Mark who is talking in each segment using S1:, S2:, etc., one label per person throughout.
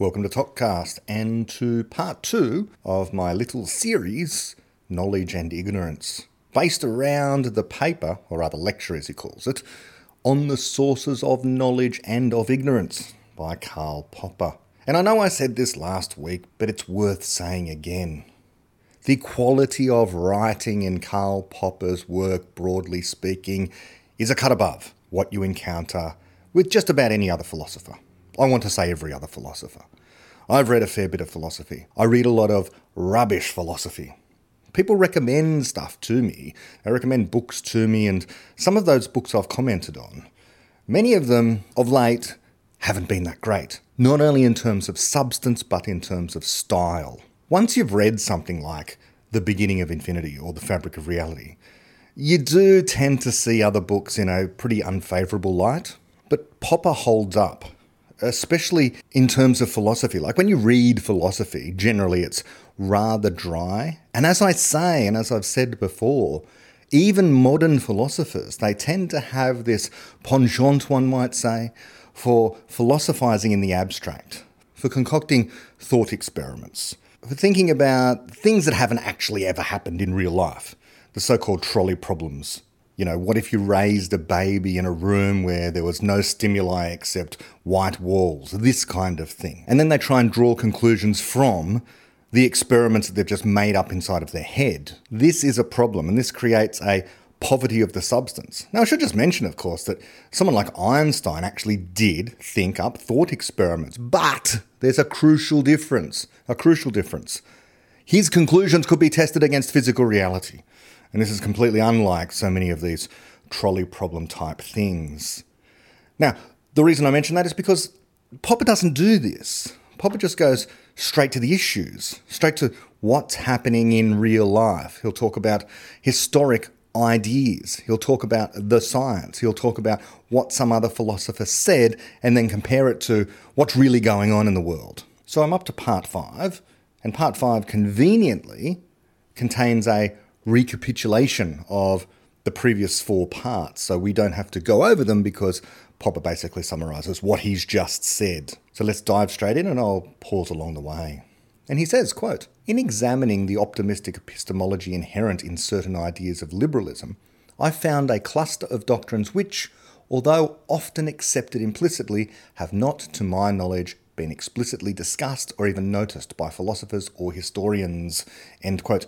S1: Welcome to ToKCast and to part two of my little series, Knowledge and Ignorance, based around the paper, or rather lecture as he calls it, on the sources of knowledge and of ignorance by Karl Popper. And I know I said this last week, but it's worth saying again. The quality of writing in Karl Popper's work, broadly speaking, is a cut above what you encounter with just about any other philosopher. I want to say every other philosopher. I've read a fair bit of philosophy. I read a lot of rubbish philosophy. People recommend stuff to me. They recommend books to me, and some of those books I've commented on. Many of them, of late, haven't been that great, not only in terms of substance, but in terms of style. Once you've read something like The Beginning of Infinity or The Fabric of Reality, you do tend to see other books in a pretty unfavourable light. But Popper holds up, especially in terms of philosophy. Like when you read philosophy, generally it's rather dry. And as I say, and as I've said before, even modern philosophers, they tend to have this penchant, one might say, for philosophizing in the abstract, for concocting thought experiments, for thinking about things that haven't actually ever happened in real life, the so called trolley problems you know, what if you raised a baby in a room where there was no stimuli except white walls? This kind of thing. And then they try and draw conclusions from the experiments that they've just made up inside of their head. This is a problem, and this creates a poverty of the substance. Now, I should just mention, of course, that someone like Einstein actually did think up thought experiments, but there's a crucial difference. A crucial difference. His conclusions could be tested against physical reality. And this is completely unlike so many of these trolley problem type things. Now, the reason I mention that is because Popper doesn't do this. Popper just goes straight to the issues, straight to what's happening in real life. He'll talk about historic ideas. He'll talk about the science. He'll talk about what some other philosopher said and then compare it to what's really going on in the world. So I'm up to part five, and part five conveniently contains a recapitulation of the previous four parts, so we don't have to go over them because Popper basically summarizes what he's just said. So let's dive straight in and I'll pause along the way. And he says, quote, In examining the optimistic epistemology inherent in certain ideas of liberalism, I found a cluster of doctrines which, although often accepted implicitly, have not, to my knowledge, been explicitly discussed or even noticed by philosophers or historians. End quote.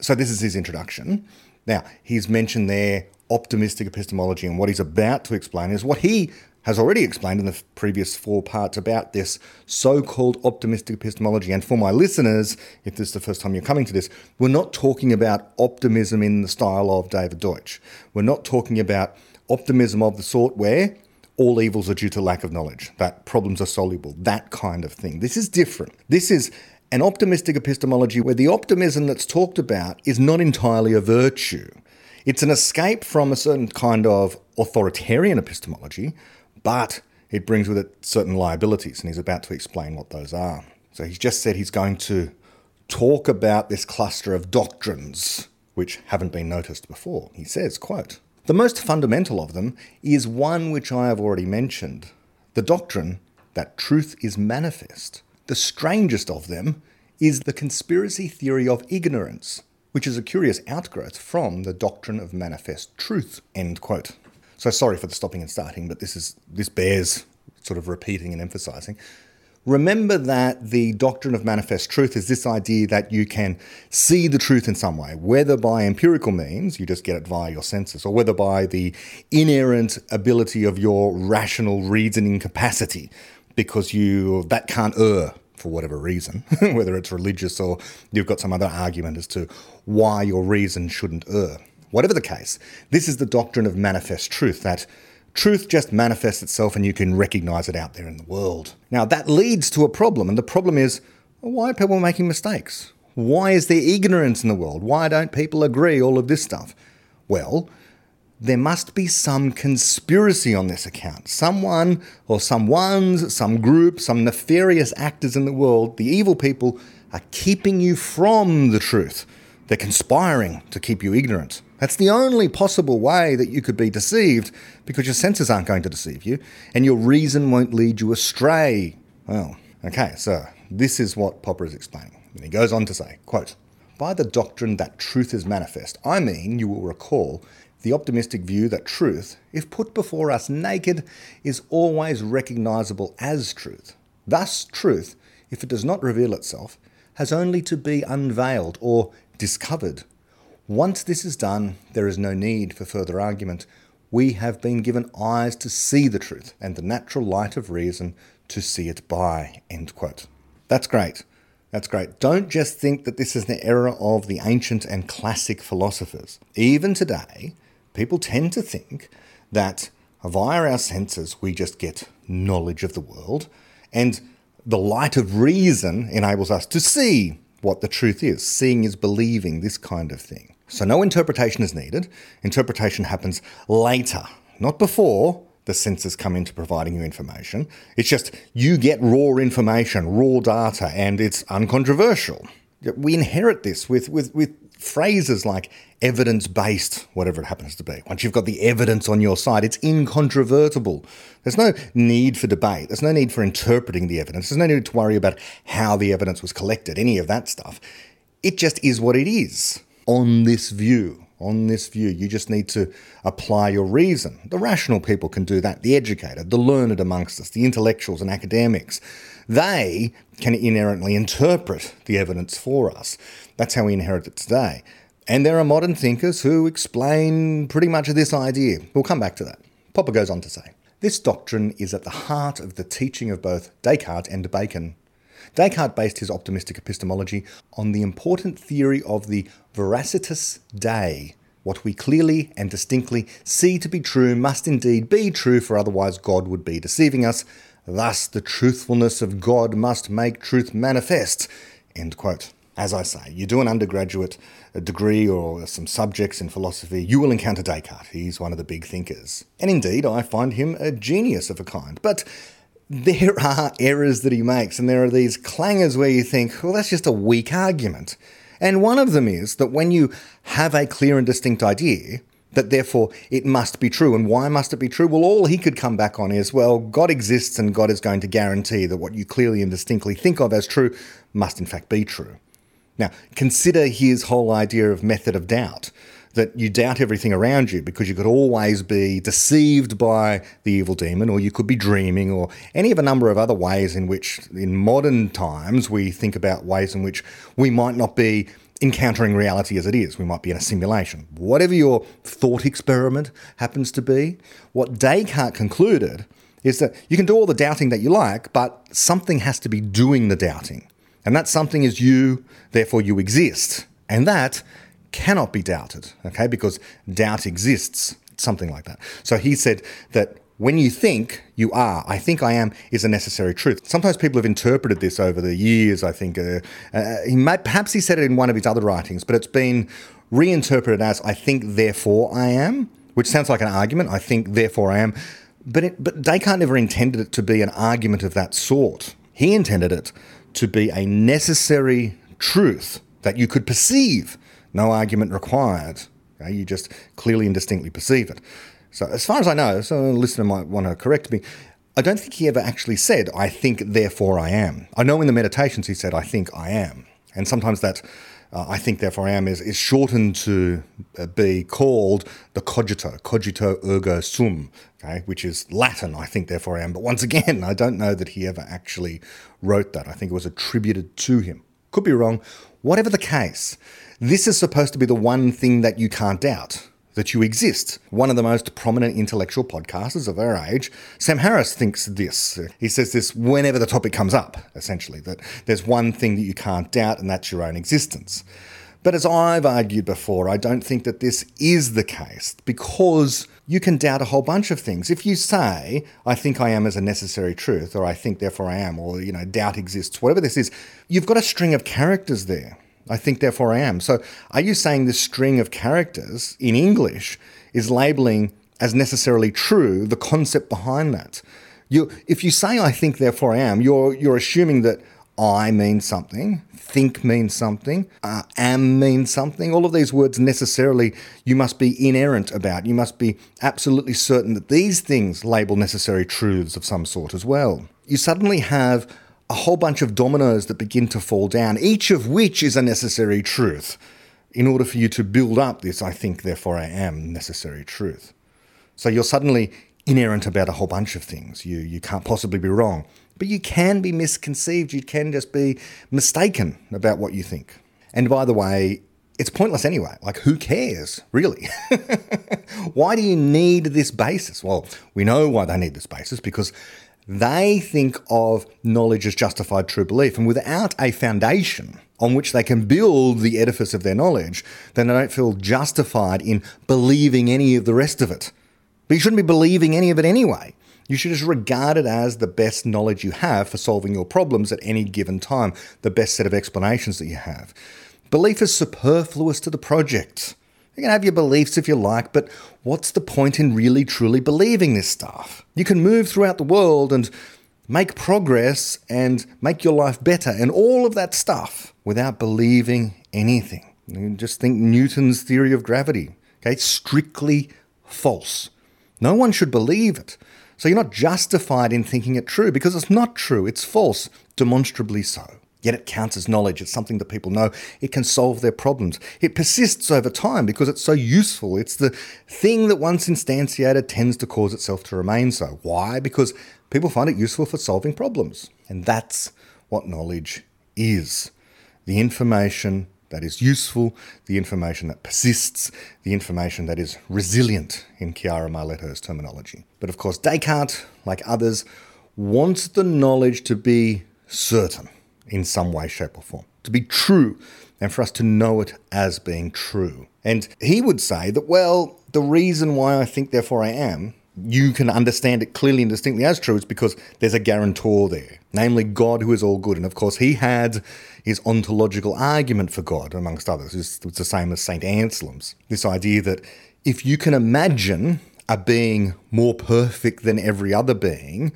S1: So this is his introduction. Now, he's mentioned there optimistic epistemology, and what he's about to explain is what he has already explained in the previous four parts about this so called optimistic epistemology. And for my listeners, if this is the first time you're coming to this, we're not talking about optimism in the style of David Deutsch. We're not talking about optimism of the sort where all evils are due to lack of knowledge, that problems are soluble, that kind of thing. This is different. This is an optimistic epistemology where the optimism that's talked about is not entirely a virtue. It's an escape from a certain kind of authoritarian epistemology, but it brings with it certain liabilities, and he's about to explain what those are. So he's just said he's going to talk about this cluster of doctrines which haven't been noticed before. He says, quote, The most fundamental of them is one which I have already mentioned, the doctrine that truth is manifest. The strangest of them is the conspiracy theory of ignorance, which is a curious outgrowth from the doctrine of manifest truth. End quote. So sorry for the stopping and starting, but this is this bears sort of repeating and emphasizing. Remember that the doctrine of manifest truth is this idea that you can see the truth in some way, whether by empirical means, you just get it via your senses, or whether by the inerrant ability of your rational reasoning capacity, because you that can't err for whatever reason, whether it's religious or you've got some other argument as to why your reason shouldn't err. Whatever the case, this is the doctrine of manifest truth that truth just manifests itself and you can recognize it out there in the world. Now, that leads to a problem, and the problem is why are people making mistakes? Why is there ignorance in the world? Why don't people agree? All of this stuff. Well, there must be some conspiracy on this account. Someone or some ones, some group, some nefarious actors in the world, the evil people, are keeping you from the truth. They're conspiring to keep you ignorant. That's the only possible way that you could be deceived because your senses aren't going to deceive you and your reason won't lead you astray. Well, Okay, so this is what Popper is explaining. And he goes on to say, quote, by the doctrine that truth is manifest, I mean, you will recall, the optimistic view that truth, if put before us naked, is always recognizable as truth. Thus, truth, if it does not reveal itself, has only to be unveiled or discovered. Once this is done, there is no need for further argument. We have been given eyes to see the truth and the natural light of reason to see it by. End quote. That's great. That's great. Don't just think that this is the error of the ancient and classic philosophers. Even today, people tend to think that via our senses we just get knowledge of the world, and the light of reason enables us to see what the truth is. Seeing is believing, this kind of thing. So, no interpretation is needed. Interpretation happens later, not before the senses come into providing you information. It's just you get raw information, raw data, and it's uncontroversial. We inherit this with, with, with phrases like evidence based, whatever it happens to be. Once you've got the evidence on your side, it's incontrovertible. There's no need for debate. There's no need for interpreting the evidence. There's no need to worry about how the evidence was collected, any of that stuff. It just is what it is on this view on this view. You just need to apply your reason. The rational people can do that, the educated, the learned amongst us, the intellectuals and academics. They can inherently interpret the evidence for us. That's how we inherit it today. And there are modern thinkers who explain pretty much this idea. We'll come back to that. Popper goes on to say this doctrine is at the heart of the teaching of both Descartes and Bacon. Descartes based his optimistic epistemology on the important theory of the veracitas Dei. What we clearly and distinctly see to be true must indeed be true, for otherwise God would be deceiving us. Thus, the truthfulness of God must make truth manifest. End quote. As I say, you do an undergraduate degree or some subjects in philosophy, you will encounter Descartes. He's one of the big thinkers. And indeed, I find him a genius of a kind. But there are errors that he makes, and there are these clangers where you think, well, that's just a weak argument. And one of them is that when you have a clear and distinct idea, that therefore it must be true. And why must it be true? Well, all he could come back on is, well, God exists and God is going to guarantee that what you clearly and distinctly think of as true must in fact be true. Now, consider his whole idea of method of doubt that you doubt everything around you because you could always be deceived by the evil demon, or you could be dreaming, or any of a number of other ways in which, in modern times, we think about ways in which we might not be encountering reality as it is. We might be in a simulation. Whatever your thought experiment happens to be, what Descartes concluded is that you can do all the doubting that you like, but something has to be doing the doubting. And that something is you, therefore you exist. And that cannot be doubted, okay, because doubt exists, something like that. So he said that when you think you are, I think I am, is a necessary truth. Sometimes people have interpreted this over the years. I think uh, uh, he might, perhaps he said it in one of his other writings, but it's been reinterpreted as I think, therefore I am, which sounds like an argument. I think, therefore I am. But, it, but Descartes never intended it to be an argument of that sort. He intended it to be a necessary truth that you could perceive no argument required. You just clearly and distinctly perceive it. So, as far as I know, so a listener might want to correct me, I don't think he ever actually said, I think, therefore I am. I know in the meditations he said, I think I am. And sometimes that uh, I think, therefore I am is, is shortened to uh, be called the cogito, cogito ergo sum, okay, which is Latin, I think, therefore I am. But once again, I don't know that he ever actually wrote that. I think it was attributed to him. Could be wrong. Whatever the case, this is supposed to be the one thing that you can't doubt that you exist. One of the most prominent intellectual podcasters of our age, Sam Harris, thinks this. He says this whenever the topic comes up, essentially, that there's one thing that you can't doubt, and that's your own existence. But as I've argued before, I don't think that this is the case because you can doubt a whole bunch of things. If you say, I think I am as a necessary truth, or I think therefore I am, or, you know, doubt exists, whatever this is, you've got a string of characters there. I think, therefore I am. So are you saying this string of characters in English is labeling as necessarily true the concept behind that? You, if you say I think, therefore I am, you're, you're assuming that I means something, think means something, uh, am means something. All of these words necessarily you must be inerrant about. You must be absolutely certain that these things label necessary truths of some sort as well. You suddenly have a whole bunch of dominoes that begin to fall down, each of which is a necessary truth in order for you to build up this, I think, therefore I am necessary truth. So you're suddenly inerrant about a whole bunch of things. You, you can't possibly be wrong. But you can be misconceived. You can just be mistaken about what you think. And by the way, it's pointless anyway. Like, who cares, really? why do you need this basis? Well, we know why they need this basis because they think of knowledge as justified true belief. And without a foundation on which they can build the edifice of their knowledge, then they don't feel justified in believing any of the rest of it. But you shouldn't be believing any of it anyway. You should just regard it as the best knowledge you have for solving your problems at any given time, the best set of explanations that you have. Belief is superfluous to the project. You can have your beliefs if you like, but what's the point in really truly believing this stuff? You can move throughout the world and make progress and make your life better and all of that stuff without believing anything. You just think Newton's theory of gravity. Okay, strictly false. No one should believe it. So you're not justified in thinking it true because it's not true, it's false, demonstrably so. Yet it counts as knowledge. It's something that people know. It can solve their problems. It persists over time because it's so useful. It's the thing that once instantiated tends to cause itself to remain so. Why? Because people find it useful for solving problems. And that's what knowledge is the information that is useful, the information that persists, the information that is resilient, in Chiara Marletto's terminology. But of course, Descartes, like others, wants the knowledge to be certain in some way, shape, or form, to be true, and for us to know it as being true. And he would say that, well, the reason why I think, therefore I am, you can understand it clearly and distinctly as true is because there's a guarantor there, namely God who is all good. And of course, he had his ontological argument for God, amongst others. It's the same as St. Anselm's. This idea that if you can imagine a being more perfect than every other being,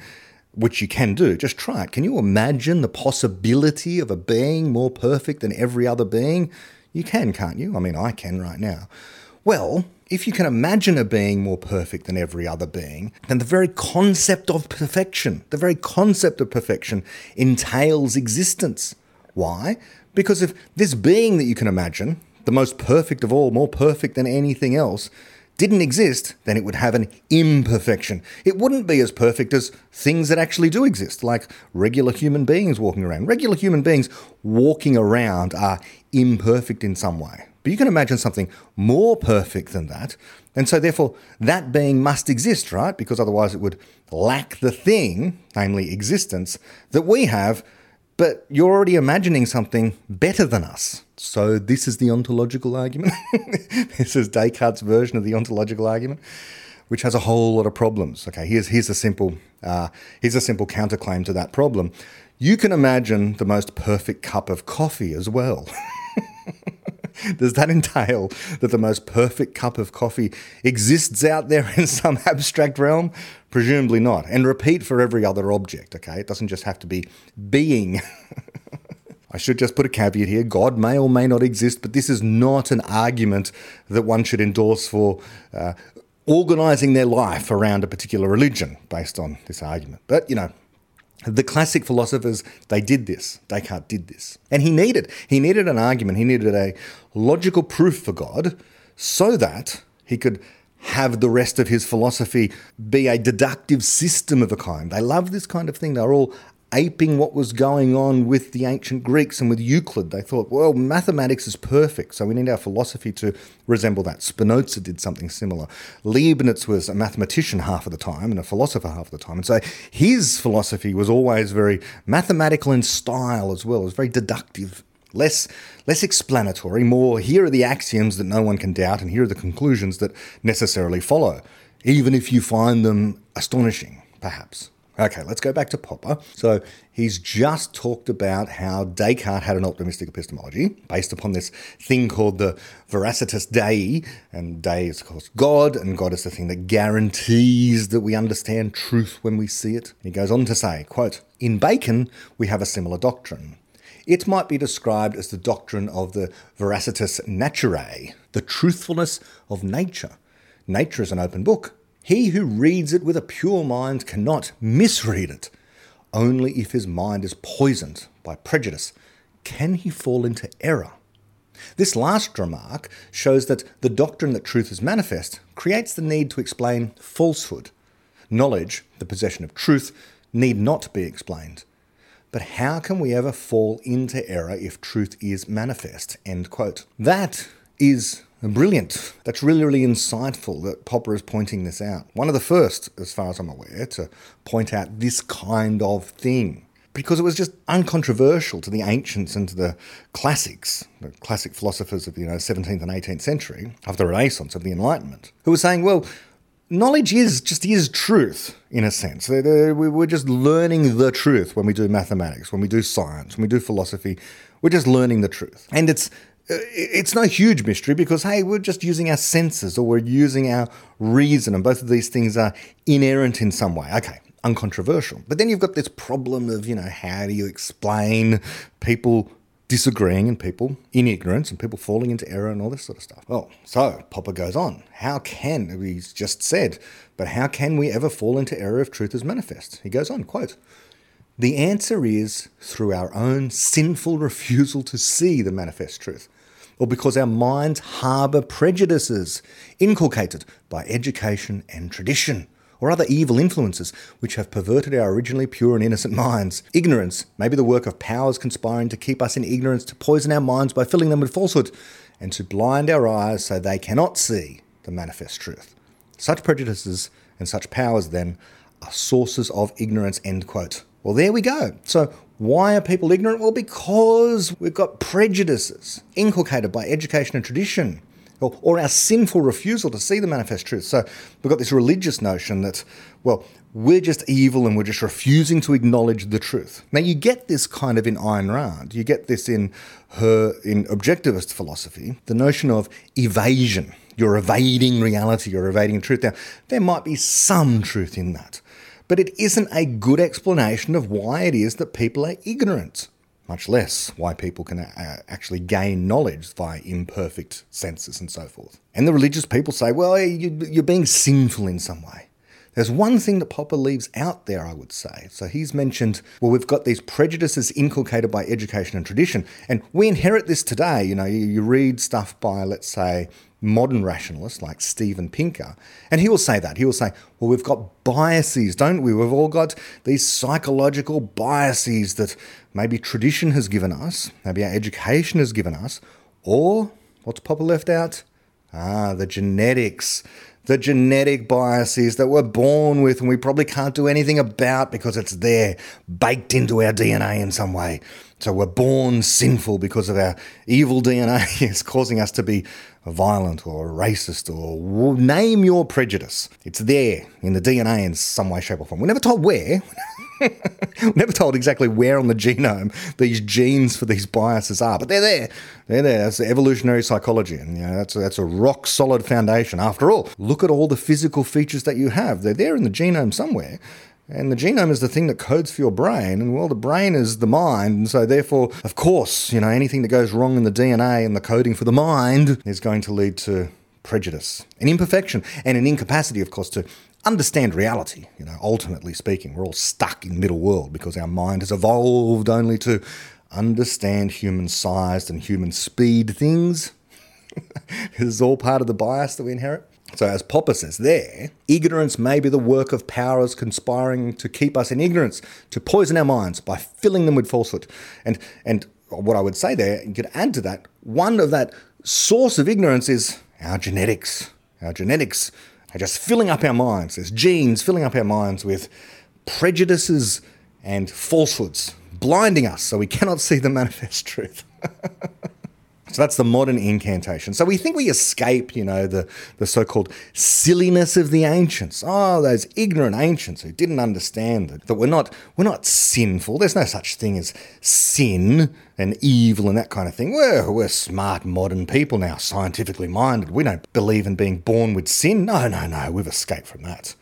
S1: which you can do, just try it. Can you imagine the possibility of a being more perfect than every other being? You can, can't you? I mean, I can right now. Well, if you can imagine a being more perfect than every other being, then the very concept of perfection, the very concept of perfection entails existence. Why? Because if this being that you can imagine, the most perfect of all, more perfect than anything else, didn't exist, then it would have an imperfection. It wouldn't be as perfect as things that actually do exist, like regular human beings walking around. Regular human beings walking around are imperfect in some way. But you can imagine something more perfect than that. And so, therefore, that being must exist, right? Because otherwise it would lack the thing, namely existence, that we have. But you're already imagining something better than us. So, this is the ontological argument. this is Descartes' version of the ontological argument, which has a whole lot of problems. Okay, here's, here's, a, simple, uh, here's a simple counterclaim to that problem. You can imagine the most perfect cup of coffee as well. Does that entail that the most perfect cup of coffee exists out there in some abstract realm? Presumably not. And repeat for every other object, okay? It doesn't just have to be being. I should just put a caveat here God may or may not exist, but this is not an argument that one should endorse for uh, organizing their life around a particular religion based on this argument. But, you know, the classic philosophers, they did this. Descartes did this. And he needed, he needed an argument, he needed a logical proof for God so that he could have the rest of his philosophy be a deductive system of a kind. They love this kind of thing. They're all aping what was going on with the ancient Greeks and with Euclid. They thought, well, mathematics is perfect, so we need our philosophy to resemble that. Spinoza did something similar. Leibniz was a mathematician half of the time and a philosopher half of the time. And so his philosophy was always very mathematical in style as well, it was very deductive. Less, less explanatory, more here are the axioms that no one can doubt, and here are the conclusions that necessarily follow, even if you find them astonishing, perhaps. Okay, let's go back to Popper. So he's just talked about how Descartes had an optimistic epistemology based upon this thing called the veracitas Dei, and Dei is of course God, and God is the thing that guarantees that we understand truth when we see it. He goes on to say, quote, In Bacon we have a similar doctrine. It might be described as the doctrine of the veracitas naturae, the truthfulness of nature. Nature is an open book. He who reads it with a pure mind cannot misread it. only if his mind is poisoned by prejudice can he fall into error. This last remark shows that the doctrine that truth is manifest creates the need to explain falsehood. Knowledge, the possession of truth, need not be explained. But how can we ever fall into error if truth is manifest? End quote. That is brilliant. That's really, really insightful that Popper is pointing this out. One of the first, as far as I'm aware, to point out this kind of thing because it was just uncontroversial to the ancients and to the classics, the classic philosophers of the you know, 17th and 18th century, of the Renaissance, of the Enlightenment, who were saying, well, knowledge is just is truth in a sense. We're just learning the truth when we do mathematics, when we do science, when we do philosophy. We're just learning the truth. And it's it's no huge mystery because hey we're just using our senses or we're using our reason and both of these things are inerrant in some way okay uncontroversial. But then you've got this problem of, you know, how do you explain people disagreeing and people in ignorance and people falling into error and all this sort of stuff. Well, so Popper goes on. How can, he's just said, but how can we ever fall into error if truth is manifest? He goes on, quote, the answer is through our own sinful refusal to see the manifest truth, or because our minds harbour prejudices inculcated by education and tradition or other evil influences which have perverted our originally pure and innocent minds. Ignorance may be the work of powers conspiring to keep us in ignorance, to poison our minds by filling them with falsehood, and to blind our eyes so they cannot see the manifest truth. Such prejudices and such powers, then, are sources of ignorance. End quote. Well, there we go. So, why are people ignorant? Well, because we've got prejudices inculcated by education and tradition or, or our sinful refusal to see the manifest truth. So we've got this religious notion that, well, we're just evil and we're just refusing to acknowledge the truth. Now you get this kind of in Ayn Rand. You get this in her in objectivist philosophy, the notion of evasion. You're evading reality, you're evading truth. Now, there might be some truth in that, but it isn't a good explanation of why it is that people are ignorant much less why people can uh, actually gain knowledge via imperfect senses and so forth. And the religious people say, well, you're being sinful in some way. There's one thing that Popper leaves out there, I would say. So he's mentioned, well, we've got these prejudices inculcated by education and tradition, and we inherit this today. You know, you, you read stuff by, let's say, modern rationalists like Steven Pinker, and he will say that. He will say, well, we've got biases, don't we? We've all got these psychological biases that maybe tradition has given us, maybe our education has given us, or what's Popper left out? Ah, the genetics. The genetic biases that we're born with and we probably can't do anything about because it's there, baked into our DNA in some way. So we're born sinful because of our evil DNA is causing us to be violent or racist or name your prejudice. It's there in the DNA in some way, shape, or form. We're never told where. We're never told exactly where on the genome these genes for these biases are, but they're there. They're there. That's evolutionary psychology, and you know, that's a, that's a rock solid foundation. After all, look at all the physical features that you have. They're there in the genome somewhere. And the genome is the thing that codes for your brain, and well, the brain is the mind, and so therefore, of course, you know, anything that goes wrong in the DNA and the coding for the mind is going to lead to prejudice, and imperfection, and an incapacity, of course, to understand reality. You know, ultimately speaking, we're all stuck in middle world because our mind has evolved only to understand human sized and human speed things. this is all part of the bias that we inherit. So, as Popper says there, ignorance may be the work of powers conspiring to keep us in ignorance, to poison our minds by filling them with falsehood. And, and what I would say there, you could add to that, one of that source of ignorance is our genetics. Our genetics are just filling up our minds. There's genes filling up our minds with prejudices and falsehoods, blinding us so we cannot see the manifest truth. So that's the modern incantation. So we think we escape, you know, the, the so called silliness of the ancients. Oh, those ignorant ancients who didn't understand that, that we're not we're not sinful. There's no such thing as sin and evil and that kind of thing. We're, we're smart modern people now, scientifically minded. We don't believe in being born with sin. No, no, no. We've escaped from that.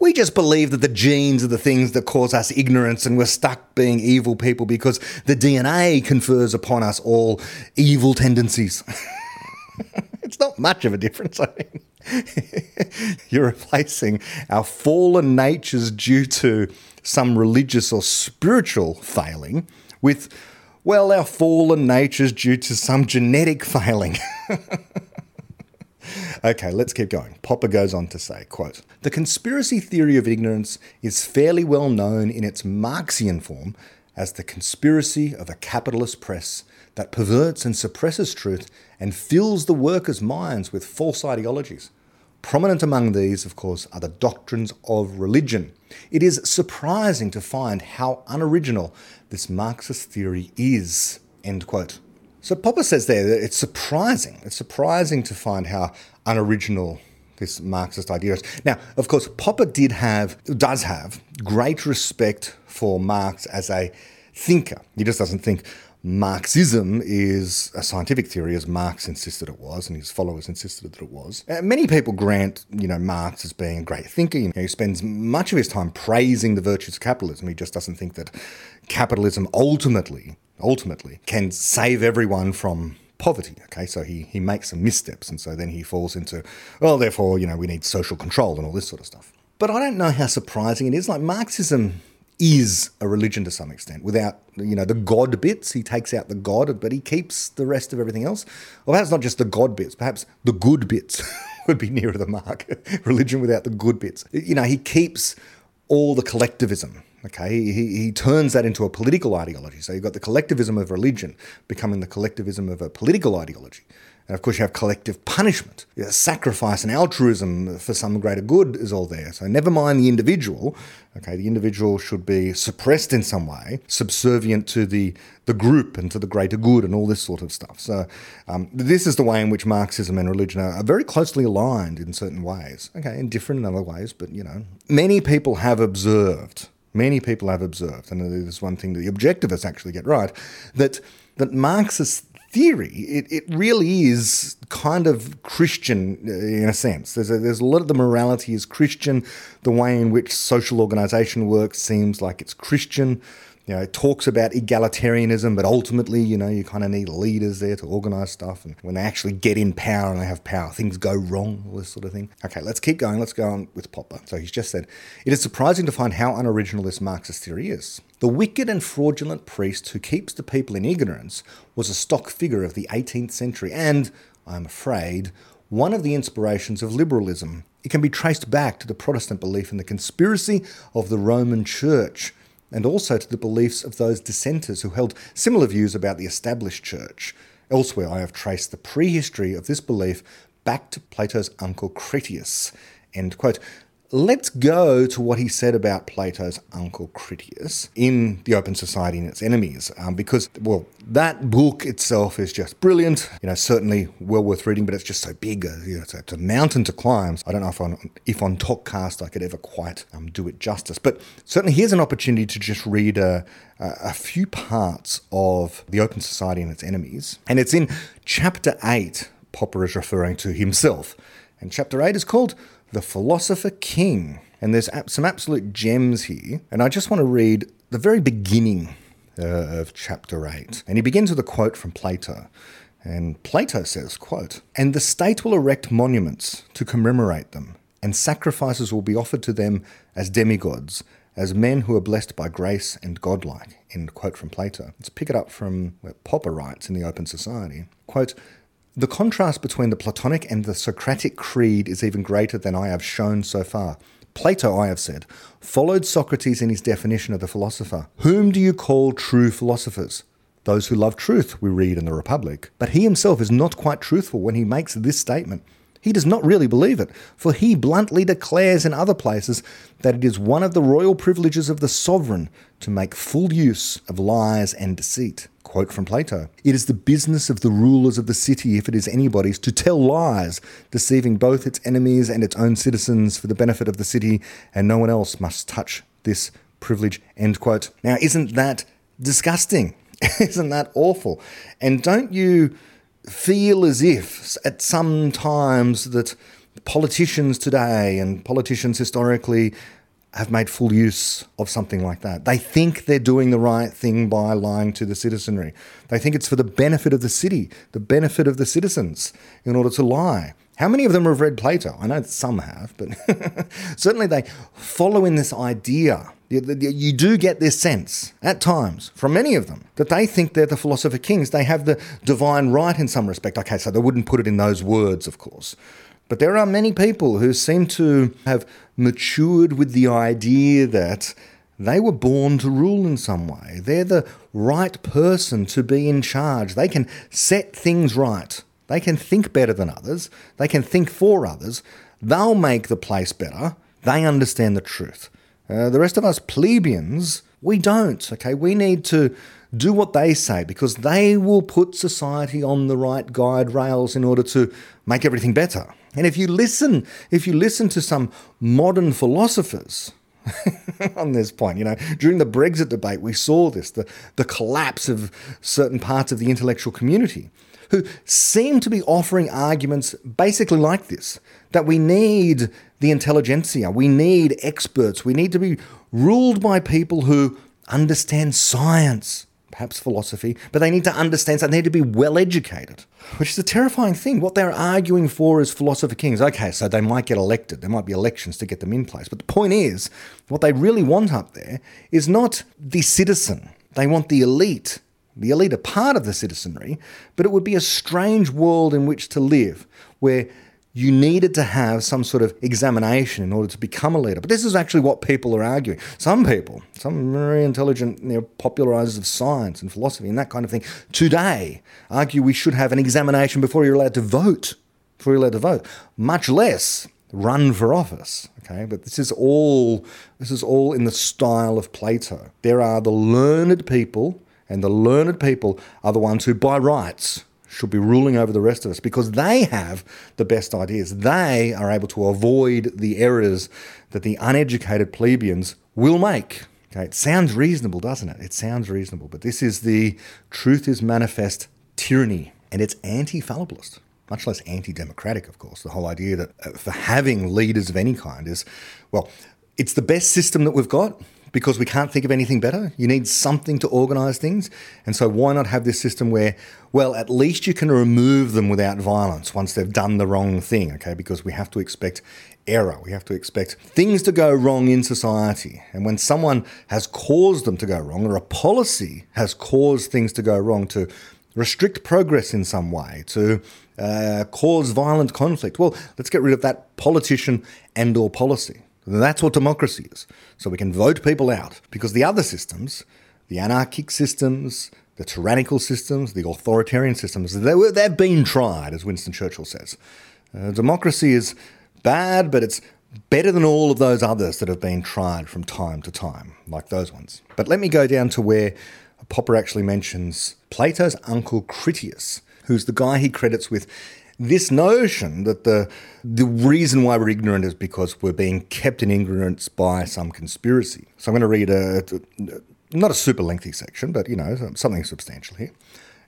S1: We just believe that the genes are the things that cause us ignorance and we're stuck being evil people because the DNA confers upon us all evil tendencies. it's not much of a difference. I mean, you're replacing our fallen natures due to some religious or spiritual failing with, well, our fallen nature's due to some genetic failing. okay, let's keep going. Popper goes on to say, quote, The conspiracy theory of ignorance is fairly well known in its Marxian form as the conspiracy of a capitalist press that perverts and suppresses truth and fills the workers' minds with false ideologies. Prominent among these, of course, are the doctrines of religion. It is surprising to find how unoriginal this Marxist theory is. End quote. So Popper says there that it's surprising. It's surprising to find how unoriginal this Marxist idea is. Now, of course, Popper did have, does have, great respect for Marx as a thinker. He just doesn't think Marxism is a scientific theory, as Marx insisted it was, and his followers insisted that it was. Uh, many people grant, you know, Marx as being a great thinker. You know, he spends much of his time praising the virtues of capitalism. He just doesn't think that capitalism ultimately, ultimately, can save everyone from poverty. Okay, so he he makes some missteps, and so then he falls into, well, therefore, you know, we need social control and all this sort of stuff. But I don't know how surprising it is. Like Marxism is a religion to some extent. Without, you know, the God bits, he takes out the God, but he keeps the rest of everything else. Well, perhaps not just the God bits, perhaps the good bits would be nearer the mark. religion without the good bits. You know, he keeps all the collectivism. Okay, he, he turns that into a political ideology. So you've got the collectivism of religion becoming the collectivism of a political ideology. And of course, you have collective punishment. Sacrifice and altruism for some greater good is all there. So, never mind the individual. Okay, the individual should be suppressed in some way, subservient to the, the group and to the greater good and all this sort of stuff. So, um, this is the way in which Marxism and religion are, are very closely aligned in certain ways. Okay, in different in other ways, but you know, many people have observed. Many people have observed, and there's one thing that the objectivists actually get right, that that Marxist theory, it, it really is kind of Christian uh, in a sense. There's a, there's a lot of the morality is Christian. The way in which social organization works seems like it's Christian you know, it talks about egalitarianism, but ultimately, you know, you kind of need leaders there to organize stuff. And when they actually get in power and they have power, things go wrong, all this sort of thing. Okay, let's keep going. Let's go on with Popper. So he's just said, it is surprising to find how unoriginal this Marxist theory is. The wicked and fraudulent priest who keeps the people in ignorance was a stock figure of the 18th century and, I'm afraid, one of the inspirations of liberalism. It can be traced back to the Protestant belief in the conspiracy of the Roman Church and also to the beliefs of those dissenters who held similar views about the established church. Elsewhere, I have traced the prehistory of this belief back to Plato's uncle Critias. Let's go to what he said about Plato's uncle Critias in The Open Society and Its Enemies, um, because, well, that book itself is just brilliant. You know, certainly well worth reading, but it's just so big. Uh, you know, it's, a, it's, a, mountain to climb. I don't know if on, if on ToKCast I could ever quite um, do it justice, but certainly here's an opportunity to just read a, a few parts of The Open Society and Its Enemies. And it's in chapter 8, Popper is referring to himself. And chapter 8 is called the Philosopher King. And there's some absolute gems here. And I just want to read the very beginning uh, of chapter 8. And he begins with a quote from Plato. And Plato says, quote, And the state will erect monuments to commemorate them, and sacrifices will be offered to them as demigods, as men who are blessed by grace and godlike. End quote from Plato. Let's pick it up from where Popper writes in The Open Society. Quote, the contrast between the Platonic and the Socratic creed is even greater than I have shown so far. Plato, I have said, followed Socrates in his definition of the philosopher. Whom do you call true philosophers? Those who love truth, we read in the Republic. But he himself is not quite truthful when he makes this statement. He does not really believe it, for he bluntly declares in other places that it is one of the royal privileges of the sovereign to make full use of lies and deceit. Quote from Plato It is the business of the rulers of the city, if it is anybody's, to tell lies, deceiving both its enemies and its own citizens for the benefit of the city, and no one else must touch this privilege. End quote. Now, isn't that disgusting? isn't that awful? And don't you feel as if at some times that politicians today and politicians historically have made full use of something like that. They think they're doing the right thing by lying to the citizenry. They think it's for the benefit of the city, the benefit of the citizens, in order to lie. How many of them have read Plato? I know some have, but certainly they follow in this idea. You do get this sense at times from many of them that they think they're the philosopher kings. They have the divine right in some respect. Okay, so they wouldn't put it in those words, of course. But there are many people who seem to have matured with the idea that they were born to rule in some way. They're the right person to be in charge. They can set things right. They can think better than others. They can think for others. They'll make the place better. They understand the truth. Uh, the rest of us plebeians, we don't. Okay, we need to do what they say because they will put society on the right guide rails in order to make everything better. And if you listen, if you listen to some modern philosophers on this point, you know, during the Brexit debate, we saw this, the, the collapse of certain parts of the intellectual community who seem to be offering arguments basically like this that we need the intelligentsia, we need experts, we need to be ruled by people who understand science, perhaps philosophy, but they need to understand, so they need to be well educated, which is a terrifying thing. What they're arguing for is philosopher kings. Okay, so they might get elected, there might be elections to get them in place. But the point is, what they really want up there is not the citizen, they want the elite. The elite are part of the citizenry, but it would be a strange world in which to live where you needed to have some sort of examination in order to become a leader. But this is actually what people are arguing. Some people, some very intelligent you know, popularizers of science and philosophy and that kind of thing, today argue we should have an examination before you're allowed to vote. Before you're allowed to vote, much less run for office. Okay, but this is all this is all in the style of Plato. There are the learned people, and the learned people are the ones who, by rights, should be ruling over the rest of us because they have the best ideas. They are able to avoid the errors that the uneducated plebeians will make. Okay, it sounds reasonable, doesn't it? It sounds reasonable, but this is the truth is manifest tyranny, and it's anti fallibilist, much less anti democratic, of course. The whole idea that uh, for having leaders of any kind is, well, it's the best system that we've got because we can't think of anything better. You need something to organize things. And so, why not have this system where, well, at least you can remove them without violence once they've done the wrong thing, okay? Because we have to expect error. We have to expect things to go wrong in society. And when someone has caused them to go wrong, or a policy has caused things to go wrong to restrict progress in some way, to uh, cause violent conflict, well, let's get rid of that politician and or policy. That's what democracy is. So we can vote people out because the other systems, the anarchic systems, the tyrannical systems, the authoritarian systems, they were, they've been tried, as Winston Churchill says. Uh, democracy is bad, but it's better than all of those others that have been tried from time to time, like those ones. But let me go down to where Popper actually mentions Plato's uncle Critias, who's the guy he credits with this notion that the the reason why we're ignorant is because we're being kept in ignorance by some conspiracy. So I'm going to read a, not a super lengthy section, but you know something substantial here.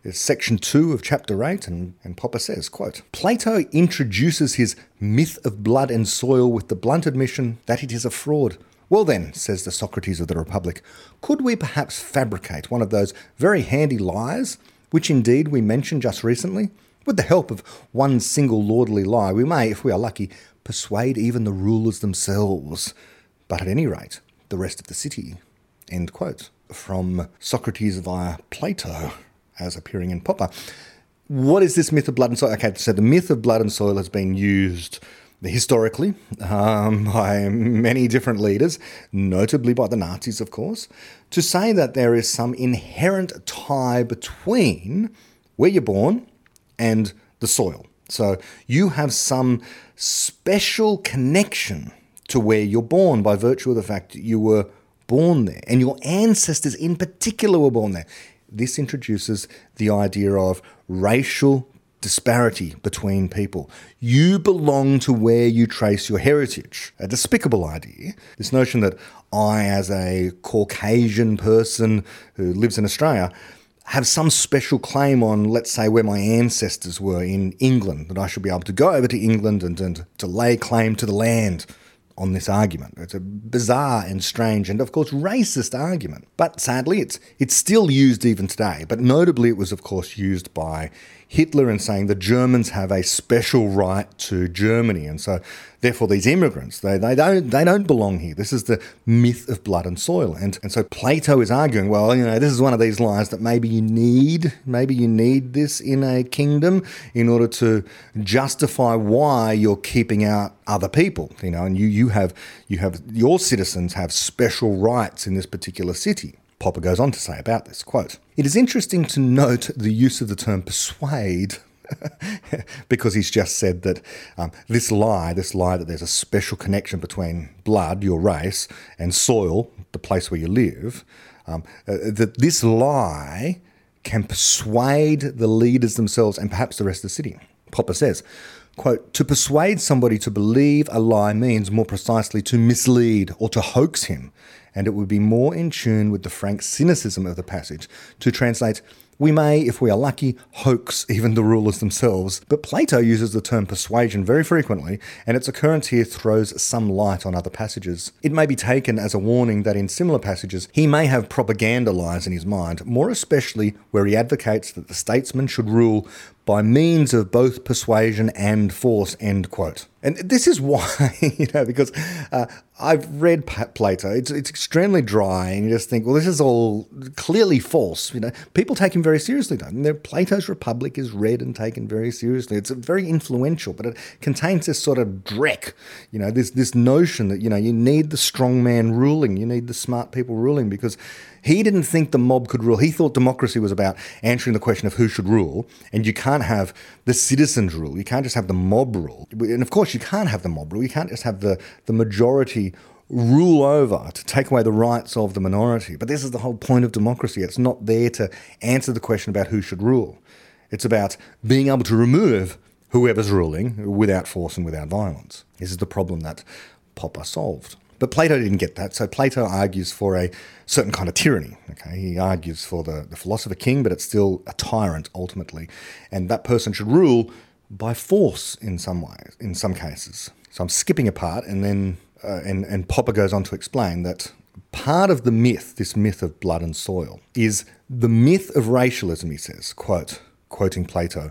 S1: It's section two of chapter eight, and, and Popper says, quote, Plato introduces his myth of blood and soil with the blunt admission that it is a fraud. Well, then, says the Socrates of the Republic, could we perhaps fabricate one of those very handy lies, which indeed we mentioned just recently? With the help of one single lordly lie, we may, if we are lucky, persuade even the rulers themselves. But at any rate, the rest of the city. End quote. From Socrates via Plato, as appearing in Popper. What is this myth of blood and soil? Okay, so the myth of blood and soil has been used historically um, by many different leaders, notably by the Nazis, of course, to say that there is some inherent tie between where you're born and the soil. So you have some special connection to where you're born by virtue of the fact that you were born there, and your ancestors in particular were born there. This introduces the idea of racial disparity between people. You belong to where you trace your heritage. A despicable idea. This notion that I, as a Caucasian person who lives in Australia, have some special claim on, let's say, where my ancestors were in England, that I should be able to go over to England and, and to lay claim to the land on this argument. It's a bizarre and strange and, of course, racist argument. But sadly, it's, it's still used even today. But notably, it was, of course, used by Hitler in saying the Germans have a special right to Germany. And so, therefore, these immigrants, they, they, don't, they don't belong here. This is the myth of blood and soil. And, and so Plato is arguing, well, you know, this is one of these lies that maybe you need, maybe you need this in a kingdom in order to justify why you're keeping out other people, you know, and you, you have you have your citizens have special rights in this particular city. Popper goes on to say about this quote, It is interesting to note the use of the term persuade because he's just said that um, this lie, this lie that there's a special connection between blood, your race, and soil, the place where you live, um, uh, that this lie can persuade the leaders themselves and perhaps the rest of the city. Popper says, quote, to persuade somebody to believe a lie means more precisely to mislead or to hoax him, and it would be more in tune with the frank cynicism of the passage to translate we may, if we are lucky, hoax even the rulers themselves, but Plato uses the term persuasion very frequently, and its occurrence here throws some light on other passages. It may be taken as a warning that in similar passages he may have propaganda lies in his mind, more especially where he advocates that the statesman should rule by means of both persuasion and force, end quote. And this is why, you know, because uh, I've read Plato. It's, it's extremely dry, and you just think, well, this is all clearly false. You know, people take him very seriously, though. And Plato's Republic is read and taken very seriously. It's very influential, but it contains this sort of dreck, you know, this this notion that you know you need the strong man ruling, you need the smart people ruling, because he didn't think the mob could rule. He thought democracy was about answering the question of who should rule, and you can't have the citizens rule. You can't just have the mob rule. And of course, you can't have the mob rule. You can't just have the, the majority rule over to take away the rights of the minority. But this is the whole point of democracy. It's not there to answer the question about who should rule. It's about being able to remove whoever's ruling without force and without violence. This is the problem that Popper solved. But Plato didn't get that. So Plato argues for a certain kind of tyranny. Okay, he argues for the, the philosopher king, but it's still a tyrant ultimately, and that person should rule by force in some ways, in some cases. So I'm skipping a part, and then uh, and and Popper goes on to explain that part of the myth, this myth of blood and soil, is the myth of racialism. He says, quote, quoting Plato.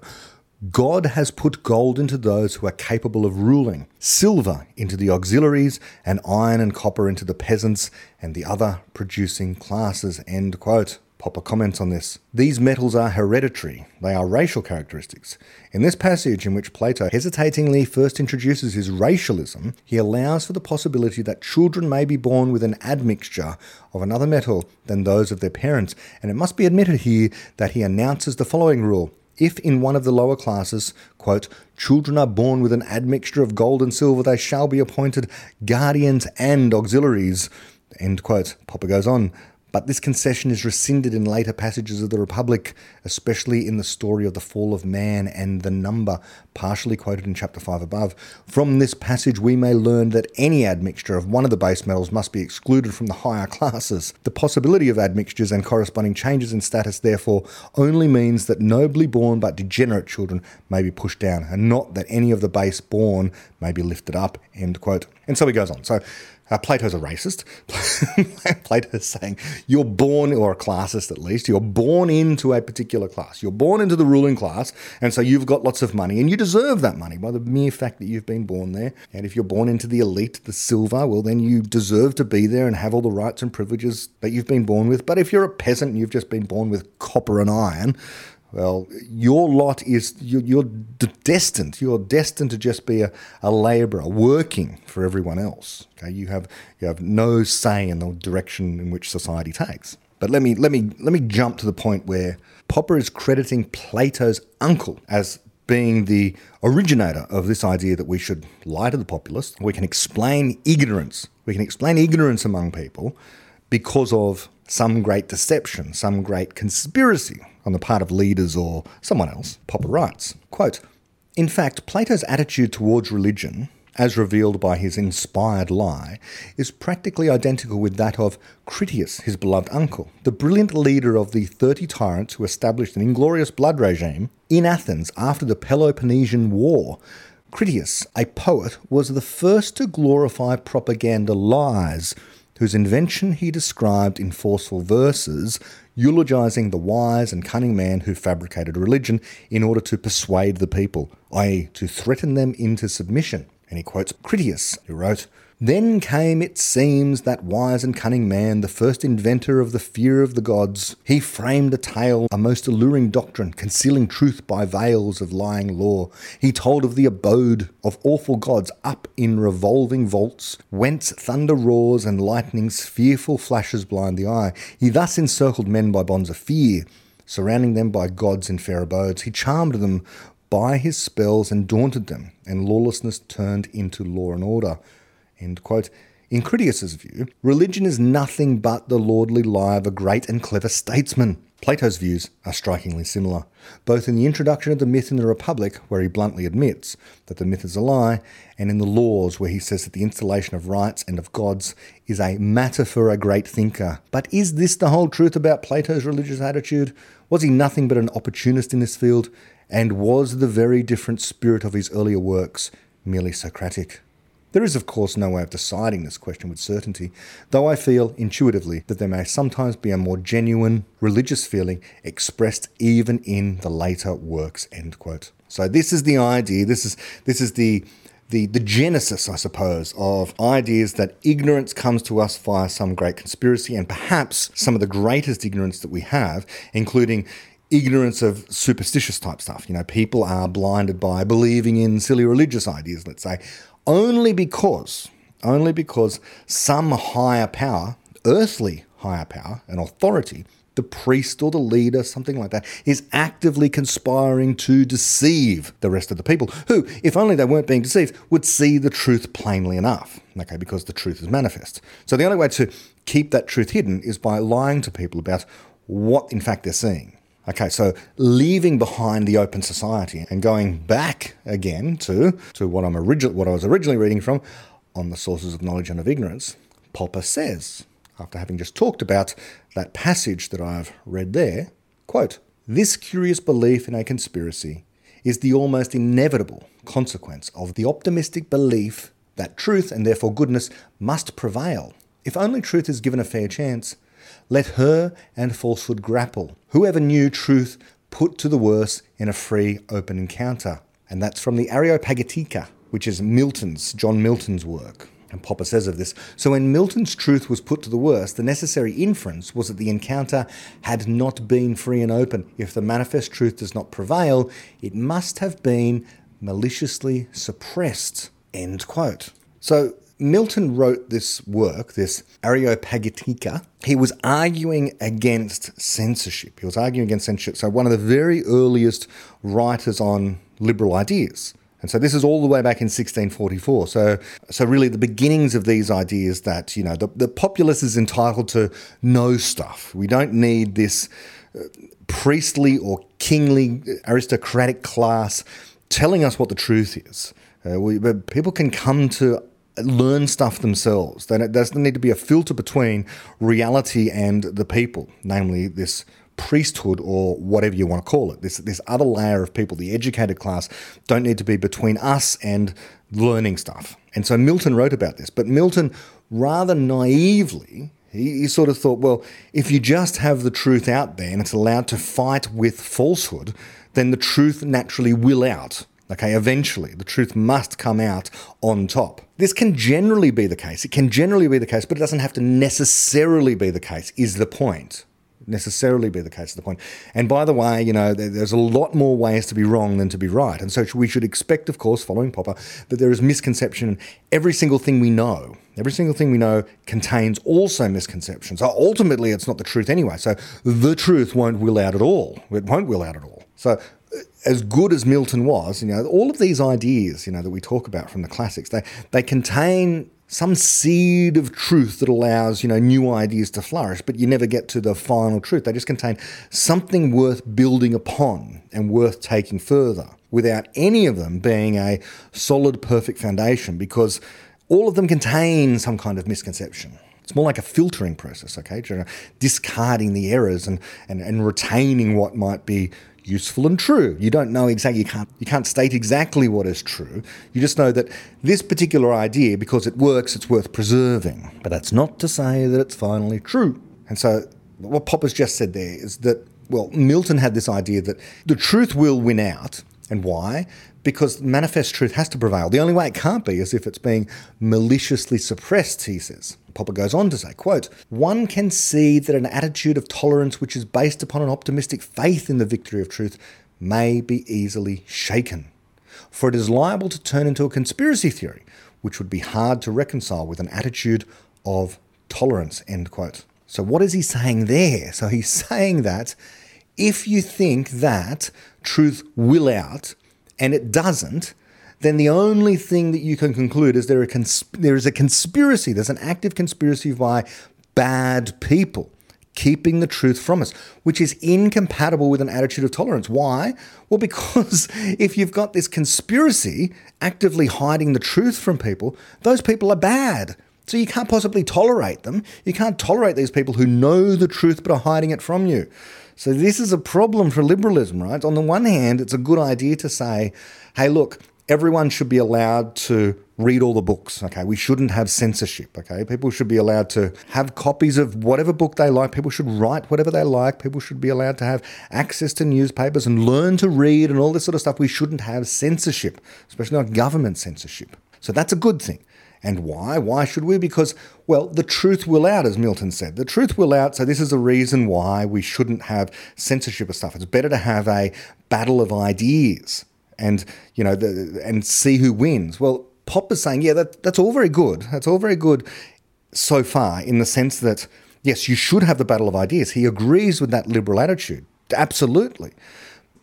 S1: God has put gold into those who are capable of ruling, silver into the auxiliaries, and iron and copper into the peasants and the other producing classes. End quote. Popper comments on this. These metals are hereditary, they are racial characteristics. In this passage, in which Plato hesitatingly first introduces his racialism, he allows for the possibility that children may be born with an admixture of another metal than those of their parents, and it must be admitted here that he announces the following rule if in one of the lower classes, quote, children are born with an admixture of gold and silver, they shall be appointed guardians and auxiliaries, end quote. Popper goes on. But this concession is rescinded in later passages of the Republic, especially in the story of the fall of man and the number, partially quoted in chapter 5 above. From this passage, we may learn that any admixture of one of the base metals must be excluded from the higher classes. The possibility of admixtures and corresponding changes in status, therefore, only means that nobly born but degenerate children may be pushed down, and not that any of the base born may be lifted up. End quote. And so he goes on. So uh, Plato's a racist. Plato's saying you're born, or a classist at least, you're born into a particular class. You're born into the ruling class, and so you've got lots of money, and you deserve that money by the mere fact that you've been born there. And if you're born into the elite, the silver, well, then you deserve to be there and have all the rights and privileges that you've been born with. But if you're a peasant and you've just been born with copper and iron, well, your lot is you're, you're destined. You're destined to just be a, a labourer working for everyone else. Okay, you have you have no say in the direction in which society takes. But let me let me let me jump to the point where Popper is crediting Plato's uncle as being the originator of this idea that we should lie to the populace. We can explain ignorance. We can explain ignorance among people because of some great deception, some great conspiracy on the part of leaders or someone else, Popper writes, quote, In fact, Plato's attitude towards religion, as revealed by his inspired lie, is practically identical with that of Critias, his beloved uncle, the brilliant leader of the thirty tyrants who established an inglorious blood regime in Athens after the Peloponnesian War, Critias, a poet, was the first to glorify propaganda lies, whose invention he described in forceful verses, eulogizing the wise and cunning man who fabricated religion in order to persuade the people, i.e., to threaten them into submission. And he quotes Critias, who wrote, then came, it seems, that wise and cunning man, the first inventor of the fear of the gods. He framed a tale, a most alluring doctrine, concealing truth by veils of lying law. He told of the abode of awful gods up in revolving vaults, whence thunder roars and lightning's fearful flashes blind the eye. He thus encircled men by bonds of fear, surrounding them by gods in fair abodes. He charmed them by his spells and daunted them, and lawlessness turned into law and order. End quote. In Critias's view, religion is nothing but the lordly lie of a great and clever statesman. Plato's views are strikingly similar, both in the introduction of the myth in the Republic, where he bluntly admits that the myth is a lie, and in the Laws, where he says that the installation of rites and of gods is a matter for a great thinker. But is this the whole truth about Plato's religious attitude? Was he nothing but an opportunist in this field? And was the very different spirit of his earlier works merely Socratic? There is, of course, no way of deciding this question with certainty, though I feel intuitively that there may sometimes be a more genuine religious feeling expressed even in the later works. End quote. So this is the idea. This is this is the the, the genesis, I suppose, of ideas that ignorance comes to us via some great conspiracy, and perhaps some of the greatest ignorance that we have, including ignorance of superstitious type stuff. You know, people are blinded by believing in silly religious ideas, let's say, only because, only because some higher power, earthly higher power, an authority, the priest or the leader, something like that, is actively conspiring to deceive the rest of the people, who, if only they weren't being deceived, would see the truth plainly enough, okay, because the truth is manifest. So the only way to keep that truth hidden is by lying to people about what, in fact, they're seeing. Okay, so leaving behind the open society and going back again to, to what, I'm origi- what I was originally reading from on the sources of knowledge and of ignorance, Popper says, after having just talked about that passage that I've read there, quote, This curious belief in a conspiracy is the almost inevitable consequence of the optimistic belief that truth and therefore goodness must prevail. If only truth is given a fair chance, let her and falsehood grapple. Whoever knew truth put to the worse in a free, open encounter. And that's from the Areopagitica, which is Milton's, John Milton's work. And Popper says of this So when Milton's truth was put to the worst, the necessary inference was that the encounter had not been free and open. If the manifest truth does not prevail, it must have been maliciously suppressed. End quote. So Milton wrote this work, this Areopagitica. He was arguing against censorship. He was arguing against censorship. So, one of the very earliest writers on liberal ideas. And so this is all the way back in 1644. So, so really the beginnings of these ideas that, you know, the, the populace is entitled to know stuff. We don't need this uh, priestly or kingly aristocratic class telling us what the truth is. Uh, we, but people can come to learn stuff themselves. Then it doesn't need to be a filter between reality and the people, namely this priesthood or whatever you want to call it. This this other layer of people, the educated class, don't need to be between us and learning stuff. And so Milton wrote about this, but Milton rather naively he, he sort of thought, well, if you just have the truth out there and it's allowed to fight with falsehood, then the truth naturally will out. Okay, eventually the truth must come out on top. This can generally be the case. It can generally be the case, but it doesn't have to necessarily be the case, is the point. Necessarily be the case, is the point. And by the way, you know, there's a lot more ways to be wrong than to be right. And so we should expect, of course, following Popper, that there is misconception in every single thing we know. Every single thing we know contains also misconceptions. So ultimately, it's not the truth anyway. So the truth won't will out at all. It won't will out at all. So as good as Milton was, you know, all of these ideas, you know, that we talk about from the classics, they, they contain some seed of truth that allows, you know, new ideas to flourish, but you never get to the final truth. They just contain something worth building upon and worth taking further without any of them being a solid, perfect foundation because all of them contain some kind of misconception. It's more like a filtering process, okay? Discarding the errors and, and, and retaining what might be useful and true. You don't know exactly, you can't, you can't state exactly what is true. You just know that this particular idea, because it works, it's worth preserving. But that's not to say that it's finally true. And so, what Popper's just said there is that, well, Milton had this idea that the truth will win out. And why? Because manifest truth has to prevail. The only way it can't be is if it's being maliciously suppressed, he says. Popper goes on to say, quote, one can see that an attitude of tolerance which is based upon an optimistic faith in the victory of truth may be easily shaken. For it is liable to turn into a conspiracy theory, which would be hard to reconcile with an attitude of tolerance, end quote. So what is he saying there? So he's saying that if you think that truth will out and it doesn't, then the only thing that you can conclude is there, cons- there is a conspiracy, there's an active conspiracy by bad people keeping the truth from us, which is incompatible with an attitude of tolerance. Why? Well, because if you've got this conspiracy actively hiding the truth from people, those people are bad. So you can't possibly tolerate them. You can't tolerate these people who know the truth but are hiding it from you. So this is a problem for liberalism, right? On the one hand, it's a good idea to say, hey, look, everyone should be allowed to read all the books. Okay, we shouldn't have censorship. Okay, people should be allowed to have copies of whatever book they like. People should write whatever they like. People should be allowed to have access to newspapers and learn to read and all this sort of stuff. We shouldn't have censorship, especially not government censorship. So that's a good thing. And why? Why should we? Because, well, the truth will out, as Milton said. The truth will out, so this is a reason why we shouldn't have censorship of stuff. It's better to have a battle of ideas and you know the, and see who wins. Well, Popper's saying, yeah, that, that's all very good. That's all very good so far in the sense that yes, you should have the battle of ideas. He agrees with that liberal attitude, absolutely.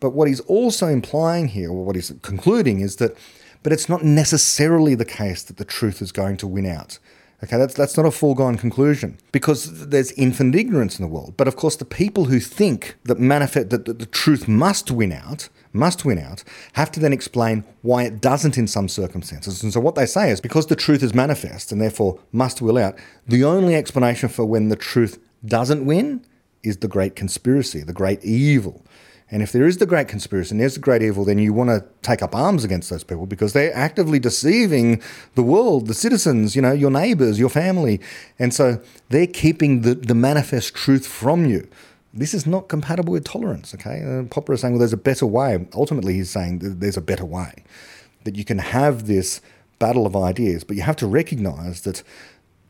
S1: But what he's also implying here, or what he's concluding, is that, but it's not necessarily the case that the truth is going to win out. Okay, that's that's not a foregone conclusion because there's infinite ignorance in the world. But of course, the people who think that manifest that, that the truth must win out must win out, have to then explain why it doesn't in some circumstances. And so what they say is because the truth is manifest and therefore must will out, the only explanation for when the truth doesn't win is the great conspiracy, the great evil. And if there is the great conspiracy and there's the great evil, then you want to take up arms against those people because they're actively deceiving the world, the citizens, you know, your neighbors, your family. And so they're keeping the, the manifest truth from you. This is not compatible with tolerance, okay? Uh, Popper is saying, well, there's a better way. Ultimately, he's saying there's a better way. That you can have this battle of ideas, but you have to recognize that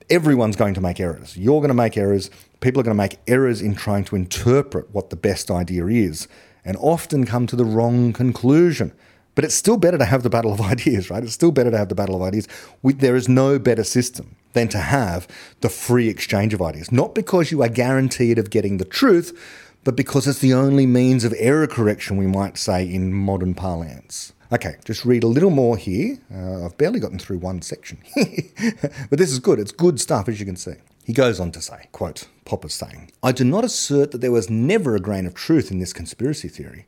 S1: everyone's going to make errors. You're going to make errors. People are going to make errors in trying to interpret what the best idea is and often come to the wrong conclusion. But it's still better to have the battle of ideas, right? It's still better to have the battle of ideas. We, there is no better system than to have the free exchange of ideas. Not because you are guaranteed of getting the truth, but because it's the only means of error correction, we might say in modern parlance. Okay, just read a little more here. Uh, I've barely gotten through one section, but this is good. It's good stuff, as you can see. He goes on to say, quote, Popper's saying, I do not assert that there was never a grain of truth in this conspiracy theory,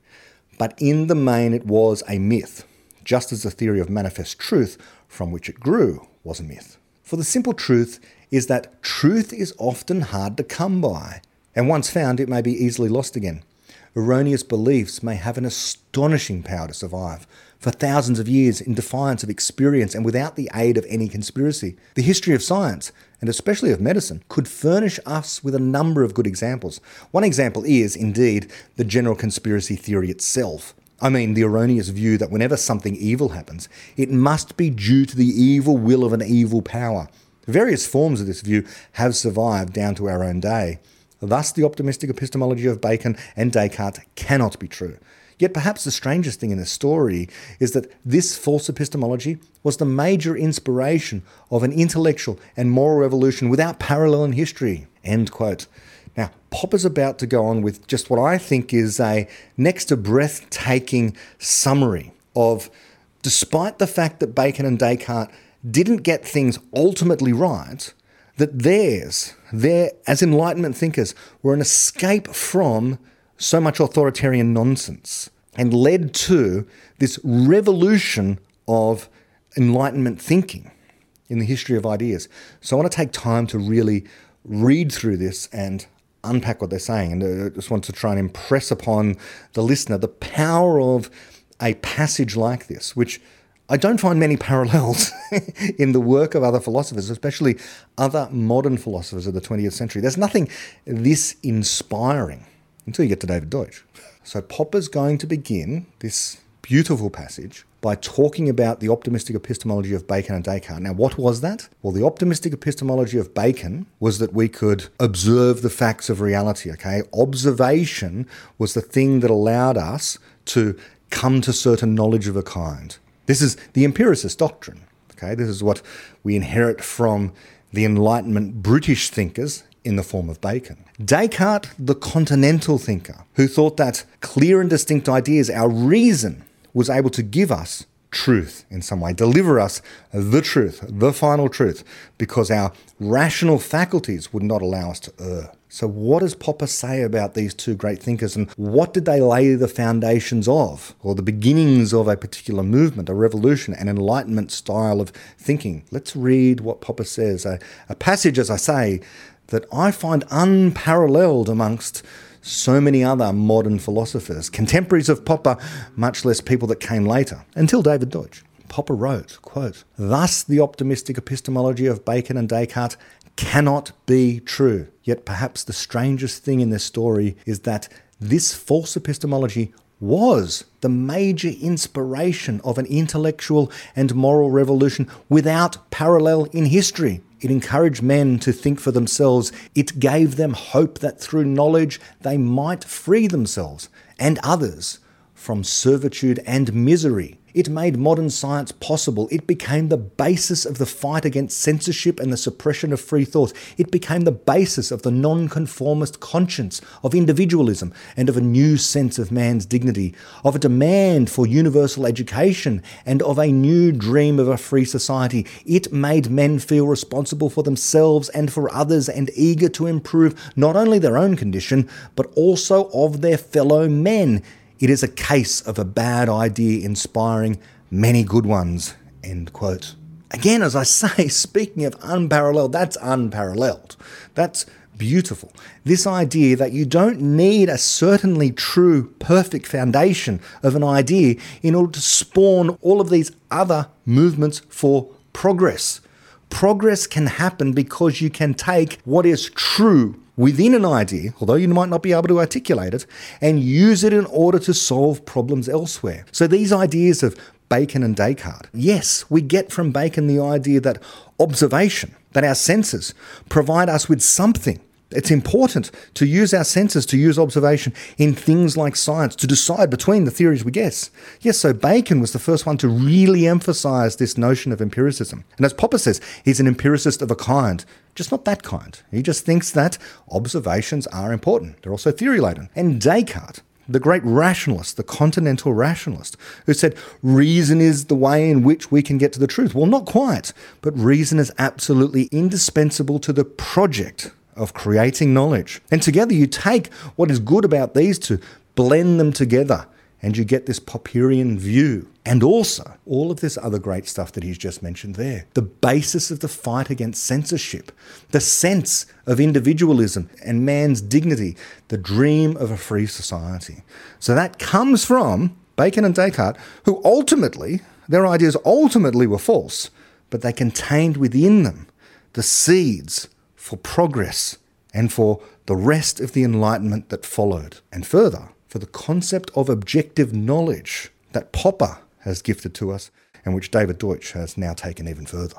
S1: but in the main it was a myth, just as the theory of manifest truth from which it grew was a myth. For the simple truth is that truth is often hard to come by, and once found, it may be easily lost again. Erroneous beliefs may have an astonishing power to survive for thousands of years in defiance of experience and without the aid of any conspiracy. The history of science, and especially of medicine, could furnish us with a number of good examples. One example is, indeed, the general conspiracy theory itself. I mean, the erroneous view that whenever something evil happens, it must be due to the evil will of an evil power. Various forms of this view have survived down to our own day. Thus, the optimistic epistemology of Bacon and Descartes cannot be true. Yet, perhaps the strangest thing in the story is that this false epistemology was the major inspiration of an intellectual and moral revolution without parallel in history. End quote. Now, Popper's about to go on with just what I think is a next to breathtaking summary of despite the fact that Bacon and Descartes didn't get things ultimately right, that theirs, their as Enlightenment thinkers, were an escape from so much authoritarian nonsense and led to this revolution of Enlightenment thinking in the history of ideas. So I want to take time to really read through this and unpack what they're saying, and uh, I just want to try and impress upon the listener the power of a passage like this, which I don't find many parallels in the work of other philosophers, especially other modern philosophers of the 20th century. There's nothing this inspiring until you get to David Deutsch. So Popper's going to begin this beautiful passage by talking about the optimistic epistemology of Bacon and Descartes. Now, what was that? Well, the optimistic epistemology of Bacon was that we could observe the facts of reality, okay? Observation was the thing that allowed us to come to certain knowledge of a kind. This is the empiricist doctrine, okay? This is what we inherit from the Enlightenment British thinkers in the form of Bacon. Descartes, the continental thinker, who thought that clear and distinct ideas, our reason, was able to give us truth in some way, deliver us the truth, the final truth, because our rational faculties would not allow us to err. So, what does Popper say about these two great thinkers and what did they lay the foundations of, or the beginnings of a particular movement, a revolution, an enlightenment style of thinking? Let's read what Popper says. A, a passage, as I say, that I find unparalleled amongst so many other modern philosophers, contemporaries of Popper, much less people that came later, until David Deutsch. Popper wrote, quote, Thus the optimistic epistemology of Bacon and Descartes cannot be true. Yet perhaps the strangest thing in this story is that this false epistemology was the major inspiration of an intellectual and moral revolution without parallel in history. It encouraged men to think for themselves. It gave them hope that through knowledge they might free themselves and others from servitude and misery. It made modern science possible. It became the basis of the fight against censorship and the suppression of free thought. It became the basis of the nonconformist conscience, of individualism, and of a new sense of man's dignity, of a demand for universal education, and of a new dream of a free society. It made men feel responsible for themselves and for others and eager to improve not only their own condition, but also of their fellow men. It is a case of a bad idea inspiring many good ones. End quote. Again, as I say, speaking of unparalleled, that's unparalleled. That's beautiful. This idea that you don't need a certainly true, perfect foundation of an idea in order to spawn all of these other movements for progress. Progress can happen because you can take what is true within an idea, although you might not be able to articulate it, and use it in order to solve problems elsewhere. So these ideas of Bacon and Descartes. Yes, we get from Bacon the idea that observation, that our senses provide us with something it's important to use our senses, to use observation in things like science, to decide between the theories we guess. Yes, so Bacon was the first one to really emphasize this notion of empiricism. And as Popper says, he's an empiricist of a kind, just not that kind. He just thinks that observations are important. They're also theory laden. And Descartes, the great rationalist, the continental rationalist, who said reason is the way in which we can get to the truth. Well, not quite, but reason is absolutely indispensable to the project of creating knowledge. And together you take what is good about these two, blend them together, and you get this Popperian view. And also all of this other great stuff that he's just mentioned there. The basis of the fight against censorship, the sense of individualism and man's dignity, the dream of a free society. So that comes from Bacon and Descartes, who ultimately, their ideas ultimately were false, but they contained within them the seeds for progress and for the rest of the Enlightenment that followed, and further, for the concept of objective knowledge that Popper has gifted to us and which David Deutsch has now taken even further.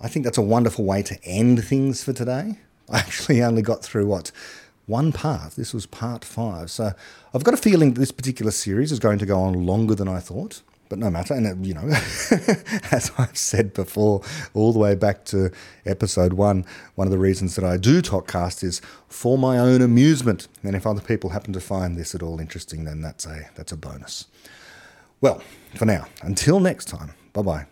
S1: I think that's a wonderful way to end things for today. I actually only got through what? One part. This was part five. So I've got a feeling that this particular series is going to go on longer than I thought but no matter. And, uh, you know, as I've said before, all the way back to episode one, one of the reasons that I do ToKCast is for my own amusement. And if other people happen to find this at all interesting, then that's a, that's a bonus. Well, for now, until next time, bye bye.